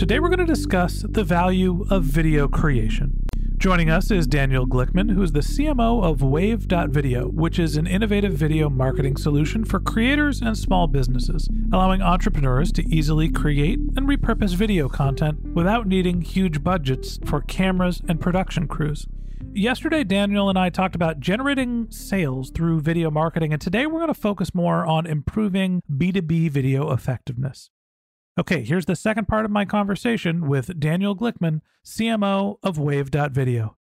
Today we're going to discuss the value of video creation. Joining us is Daniel Glickman, who's the CMO of Wave.video, which is an innovative video marketing solution for creators and small businesses, allowing entrepreneurs to easily create and repurpose video content without needing huge budgets for cameras and production crews. Yesterday, Daniel and I talked about generating sales through video marketing, and today we're going to focus more on improving B2B video effectiveness. Okay, here's the second part of my conversation with Daniel Glickman, CMO of Wave.video.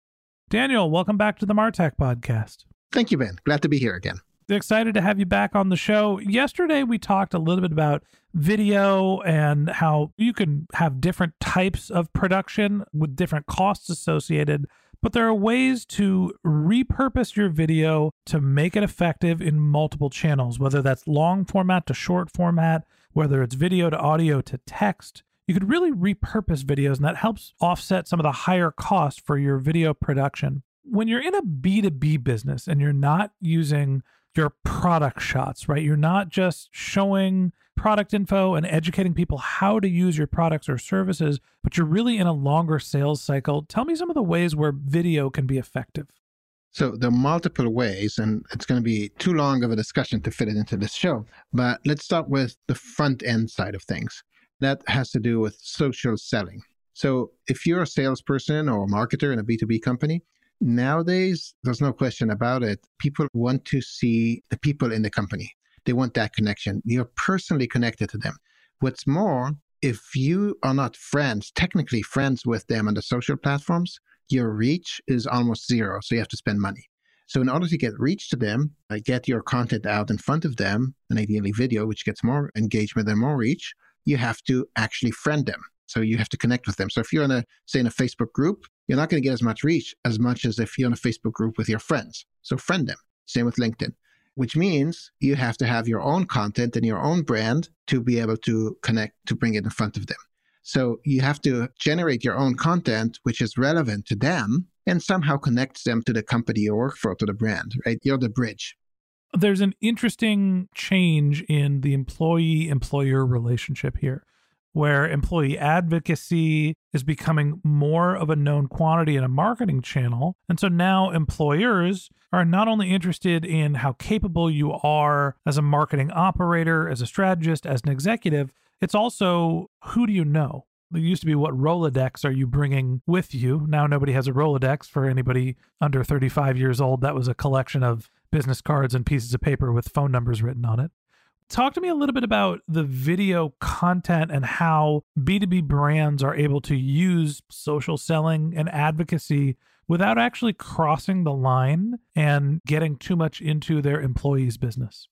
Daniel, welcome back to the Martech podcast. Thank you, Ben. Glad to be here again. Excited to have you back on the show. Yesterday, we talked a little bit about video and how you can have different types of production with different costs associated but there are ways to repurpose your video to make it effective in multiple channels, whether that's long format to short format, whether it's video to audio to text. You could really repurpose videos, and that helps offset some of the higher costs for your video production. When you're in a B2B business and you're not using your product shots, right? You're not just showing product info and educating people how to use your products or services, but you're really in a longer sales cycle. Tell me some of the ways where video can be effective. So there are multiple ways, and it's going to be too long of a discussion to fit it into this show. But let's start with the front end side of things. That has to do with social selling. So if you're a salesperson or a marketer in a B2B company, nowadays, there's no question about it. People want to see the people in the company. They want that connection. You're personally connected to them. What's more, if you are not friends, technically friends with them on the social platforms, your reach is almost zero. So you have to spend money. So in order to get reach to them, get your content out in front of them, and ideally video, which gets more engagement and more reach, you have to actually friend them. So you have to connect with them. So if you're in a, say, in a Facebook group, you're not going to get as much reach as much as if you're in a Facebook group with your friends. So friend them. Same with LinkedIn which means you have to have your own content and your own brand to be able to connect, to bring it in front of them. So you have to generate your own content, which is relevant to them and somehow connects them to the company you work for, to the brand, right? You're the bridge. There's an interesting change in the employee employer relationship here where employee advocacy is becoming more of a known quantity in a marketing channel. And so now employers are not only interested in how capable you are as a marketing operator, as a strategist, as an executive, it's also who do you know? It used to be what Rolodex are you bringing with you? Now nobody has a Rolodex for anybody under 35 years old. That was a collection of business cards and pieces of paper with phone numbers written on it. Talk to me a little bit about the video content and how B2B brands are able to use social selling and advocacy without actually crossing the line and getting too much into their employees' business.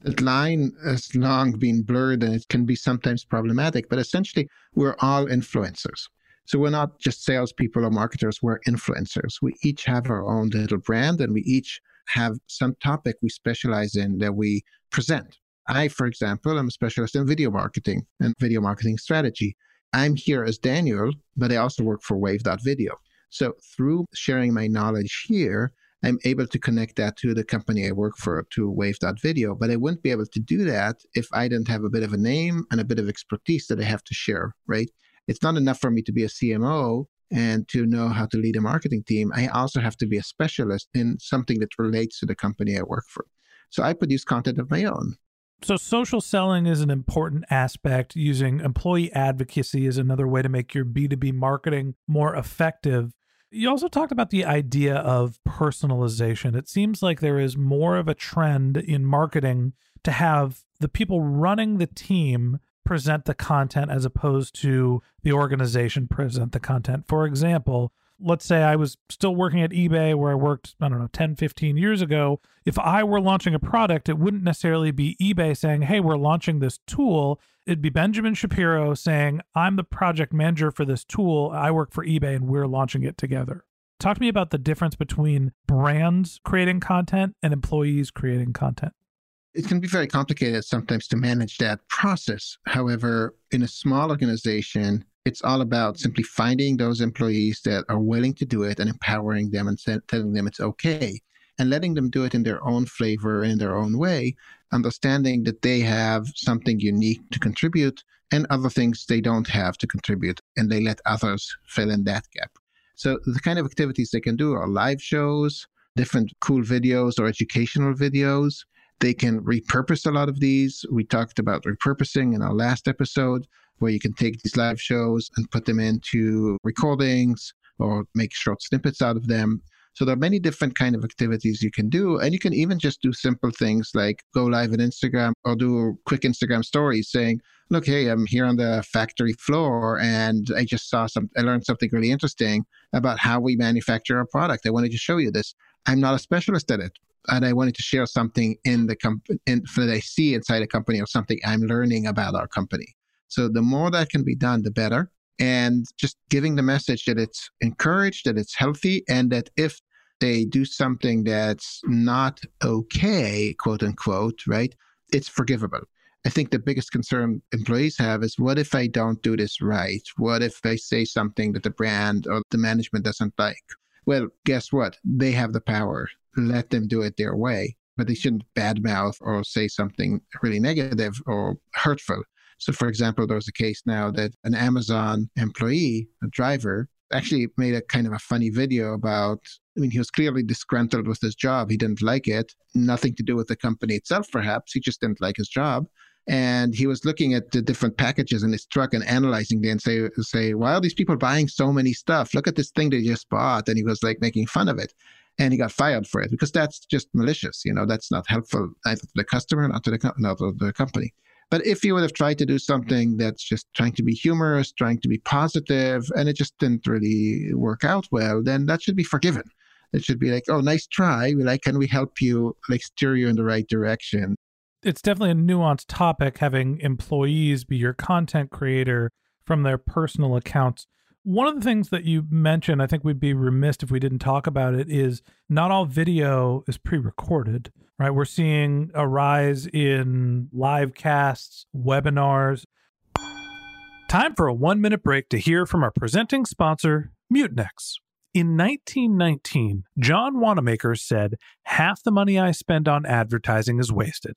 That line has long been blurred and it can be sometimes problematic, but essentially, we're all influencers. So we're not just salespeople or marketers, we're influencers. We each have our own little brand and we each have some topic we specialize in that we present. I, for example, am a specialist in video marketing and video marketing strategy. I'm here as Daniel, but I also work for Wave.video. So through sharing my knowledge here, I'm able to connect that to the company I work for, to Wave.video. But I wouldn't be able to do that if I didn't have a bit of a name and a bit of expertise that I have to share, right? It's not enough for me to be a CMO and to know how to lead a marketing team. I also have to be a specialist in something that relates to the company I work for. So I produce content of my own. So, social selling is an important aspect. Using employee advocacy is another way to make your B2B marketing more effective. You also talked about the idea of personalization. It seems like there is more of a trend in marketing to have the people running the team present the content as opposed to the organization present the content. For example, let's say I was still working at eBay where I worked, I don't know, 10, 15 years ago. If I were launching a product, it wouldn't necessarily be eBay saying, hey, we're launching this tool. It'd be Benjamin Shapiro saying, I'm the project manager for this tool. I work for eBay and we're launching it together. Talk to me about the difference between brands creating content and employees creating content. It can be very complicated sometimes to manage that process. However, in a small organization, it's all about simply finding those employees that are willing to do it and empowering them and telling them it's okay and letting them do it in their own flavor in their own way understanding that they have something unique to contribute and other things they don't have to contribute and they let others fill in that gap. So the kind of activities they can do are live shows different cool videos or educational videos they can repurpose a lot of these we talked about repurposing in our last episode where you can take these live shows and put them into recordings or make short snippets out of them. So there are many different kind of activities you can do, and you can even just do simple things like go live on Instagram or do a quick Instagram stories saying, "Look, hey, I'm here on the factory floor, and I just saw some. I learned something really interesting about how we manufacture our product. I wanted to show you this. I'm not a specialist at it, and I wanted to share something in the company that I see inside a company or something I'm learning about our company." So the more that can be done, the better. And just giving the message that it's encouraged, that it's healthy, and that if they do something that's not okay, quote unquote, right, it's forgivable. I think the biggest concern employees have is what if I don't do this right? What if I say something that the brand or the management doesn't like? Well, guess what? They have the power. Let them do it their way, but they shouldn't badmouth or say something really negative or hurtful. So, for example, there was a case now that an Amazon employee, a driver, actually made a kind of a funny video about. I mean, he was clearly disgruntled with his job. He didn't like it. Nothing to do with the company itself, perhaps. He just didn't like his job. And he was looking at the different packages in his truck and analyzing them and say, say, why are these people buying so many stuff? Look at this thing they just bought. And he was like making fun of it. And he got fired for it because that's just malicious. You know, that's not helpful either to the customer, not to the, not to the company. But if you would have tried to do something that's just trying to be humorous, trying to be positive, and it just didn't really work out well, then that should be forgiven. It should be like, oh, nice try. Like, can we help you, like, steer you in the right direction? It's definitely a nuanced topic having employees be your content creator from their personal accounts. One of the things that you mentioned, I think we'd be remiss if we didn't talk about it, is not all video is pre recorded right? We're seeing a rise in live casts, webinars. Time for a one minute break to hear from our presenting sponsor, Mutinex. In 1919, John Wanamaker said, Half the money I spend on advertising is wasted.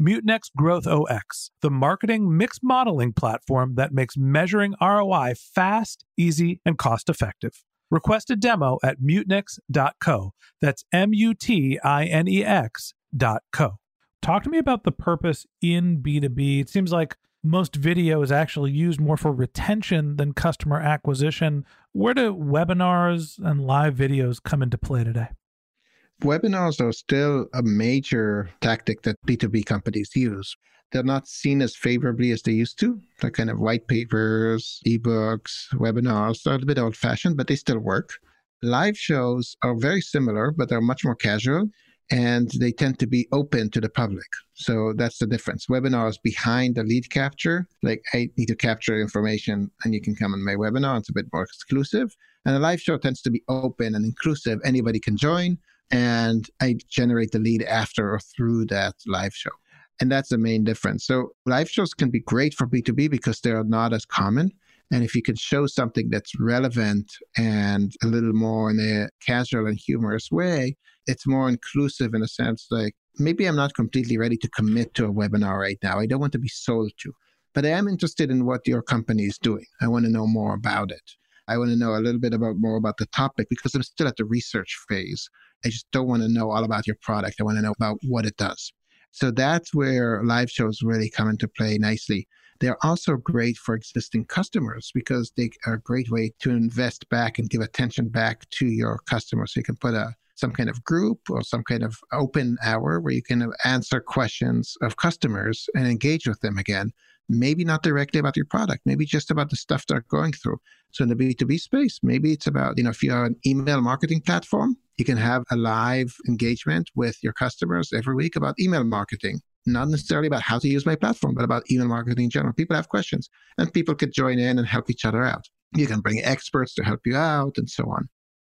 Mutinex Growth OX, the marketing mix modeling platform that makes measuring ROI fast, easy, and cost effective. Request a demo at mutinex.co. That's M U T I N E X.co. Talk to me about the purpose in B2B. It seems like most video is actually used more for retention than customer acquisition. Where do webinars and live videos come into play today? Webinars are still a major tactic that B2B companies use. They're not seen as favorably as they used to. They're kind of white papers, ebooks, webinars. They're a bit old fashioned, but they still work. Live shows are very similar, but they're much more casual and they tend to be open to the public. So that's the difference. Webinars behind the lead capture, like I need to capture information and you can come on my webinar. It's a bit more exclusive. And a live show tends to be open and inclusive. Anybody can join and I generate the lead after or through that live show. And that's the main difference. So live shows can be great for B2B because they are not as common. And if you can show something that's relevant and a little more in a casual and humorous way, it's more inclusive in a sense like maybe I'm not completely ready to commit to a webinar right now. I don't want to be sold to, but I am interested in what your company is doing. I want to know more about it. I want to know a little bit about more about the topic because I'm still at the research phase. I just don't want to know all about your product. I want to know about what it does. So that's where live shows really come into play nicely. They're also great for existing customers because they are a great way to invest back and give attention back to your customers. So you can put a some kind of group or some kind of open hour where you can answer questions of customers and engage with them again. Maybe not directly about your product, maybe just about the stuff they're going through. So in the B2B space, maybe it's about, you know, if you are an email marketing platform, you can have a live engagement with your customers every week about email marketing. Not necessarily about how to use my platform, but about email marketing in general. People have questions and people could join in and help each other out. You can bring experts to help you out and so on.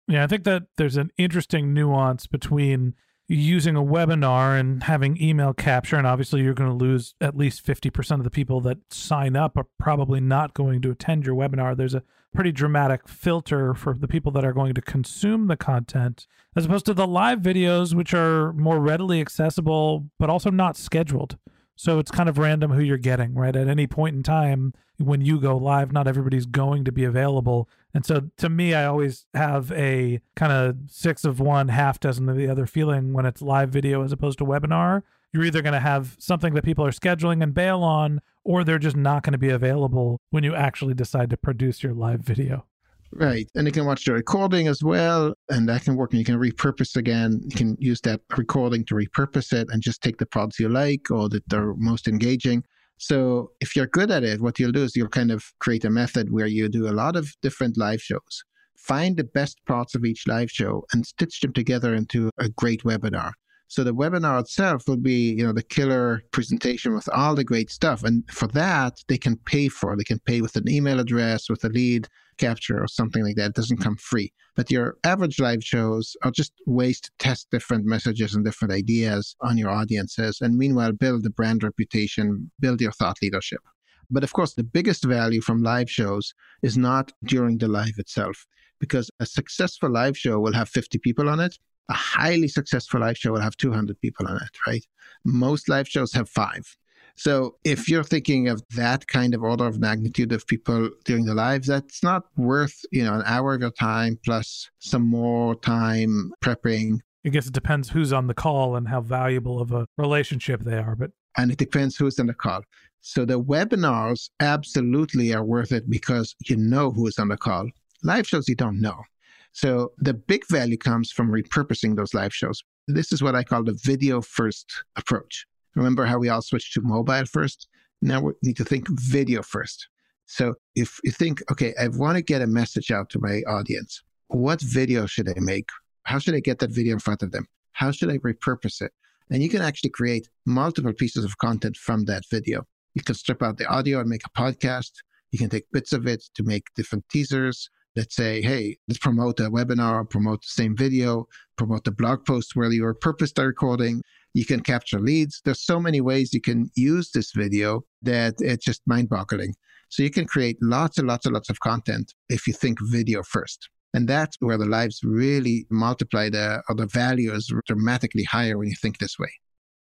Yeah, I think that there's an interesting nuance between using a webinar and having email capture. And obviously, you're going to lose at least 50% of the people that sign up are probably not going to attend your webinar. There's a pretty dramatic filter for the people that are going to consume the content, as opposed to the live videos, which are more readily accessible, but also not scheduled. So it's kind of random who you're getting, right? At any point in time, when you go live, not everybody's going to be available. And so to me, I always have a kind of six of one, half dozen of the other feeling when it's live video as opposed to webinar. You're either going to have something that people are scheduling and bail on, or they're just not going to be available when you actually decide to produce your live video. Right. And you can watch the recording as well, and that can work. And you can repurpose again. You can use that recording to repurpose it and just take the parts you like or that are most engaging. So if you're good at it, what you'll do is you'll kind of create a method where you do a lot of different live shows. Find the best parts of each live show and stitch them together into a great webinar. So the webinar itself will be, you know, the killer presentation with all the great stuff. And for that, they can pay for. They can pay with an email address, with a lead capture or something like that. It doesn't come free. But your average live shows are just ways to test different messages and different ideas on your audiences. And meanwhile, build the brand reputation, build your thought leadership. But of course, the biggest value from live shows is not during the live itself, because a successful live show will have 50 people on it a highly successful live show will have 200 people on it, right? Most live shows have five. So if you're thinking of that kind of order of magnitude of people doing the live, that's not worth, you know, an hour of your time plus some more time prepping. I guess it depends who's on the call and how valuable of a relationship they are, but and it depends who's on the call. So the webinars absolutely are worth it because you know who is on the call. Live shows you don't know. So the big value comes from repurposing those live shows. This is what I call the video first approach. Remember how we all switched to mobile first? Now we need to think video first. So if you think, okay, I want to get a message out to my audience, what video should I make? How should I get that video in front of them? How should I repurpose it? And you can actually create multiple pieces of content from that video. You can strip out the audio and make a podcast. You can take bits of it to make different teasers let's say, hey, let's promote a webinar, promote the same video, promote the blog post where you repurposed the recording. You can capture leads. There's so many ways you can use this video that it's just mind boggling. So you can create lots and lots and lots of content if you think video first. And that's where the lives really multiply the, or the value is dramatically higher when you think this way.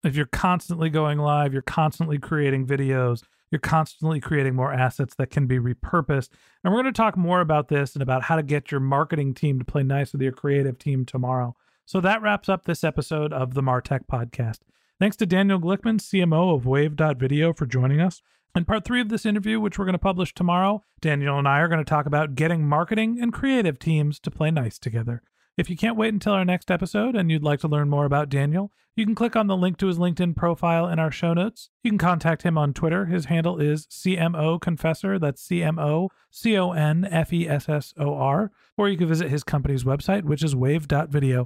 If you're constantly going live, you're constantly creating videos, you're constantly creating more assets that can be repurposed. And we're going to talk more about this and about how to get your marketing team to play nice with your creative team tomorrow. So that wraps up this episode of the Martech podcast. Thanks to Daniel Glickman, CMO of Wave.video, for joining us. In part three of this interview, which we're going to publish tomorrow, Daniel and I are going to talk about getting marketing and creative teams to play nice together. If you can't wait until our next episode and you'd like to learn more about Daniel, you can click on the link to his LinkedIn profile in our show notes. You can contact him on Twitter. His handle is CMO Confessor. That's C M O C O N F E S S O R. Or you can visit his company's website, which is wave.video.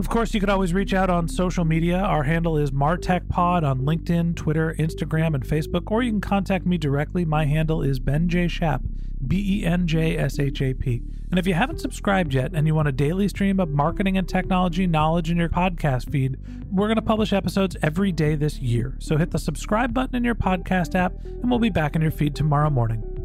Of course, you could always reach out on social media. Our handle is MartechPod on LinkedIn, Twitter, Instagram, and Facebook, or you can contact me directly. My handle is Ben J. Shap, B E N J S H A P. And if you haven't subscribed yet and you want a daily stream of marketing and technology knowledge in your podcast feed, we're going to publish episodes every day this year. So hit the subscribe button in your podcast app, and we'll be back in your feed tomorrow morning.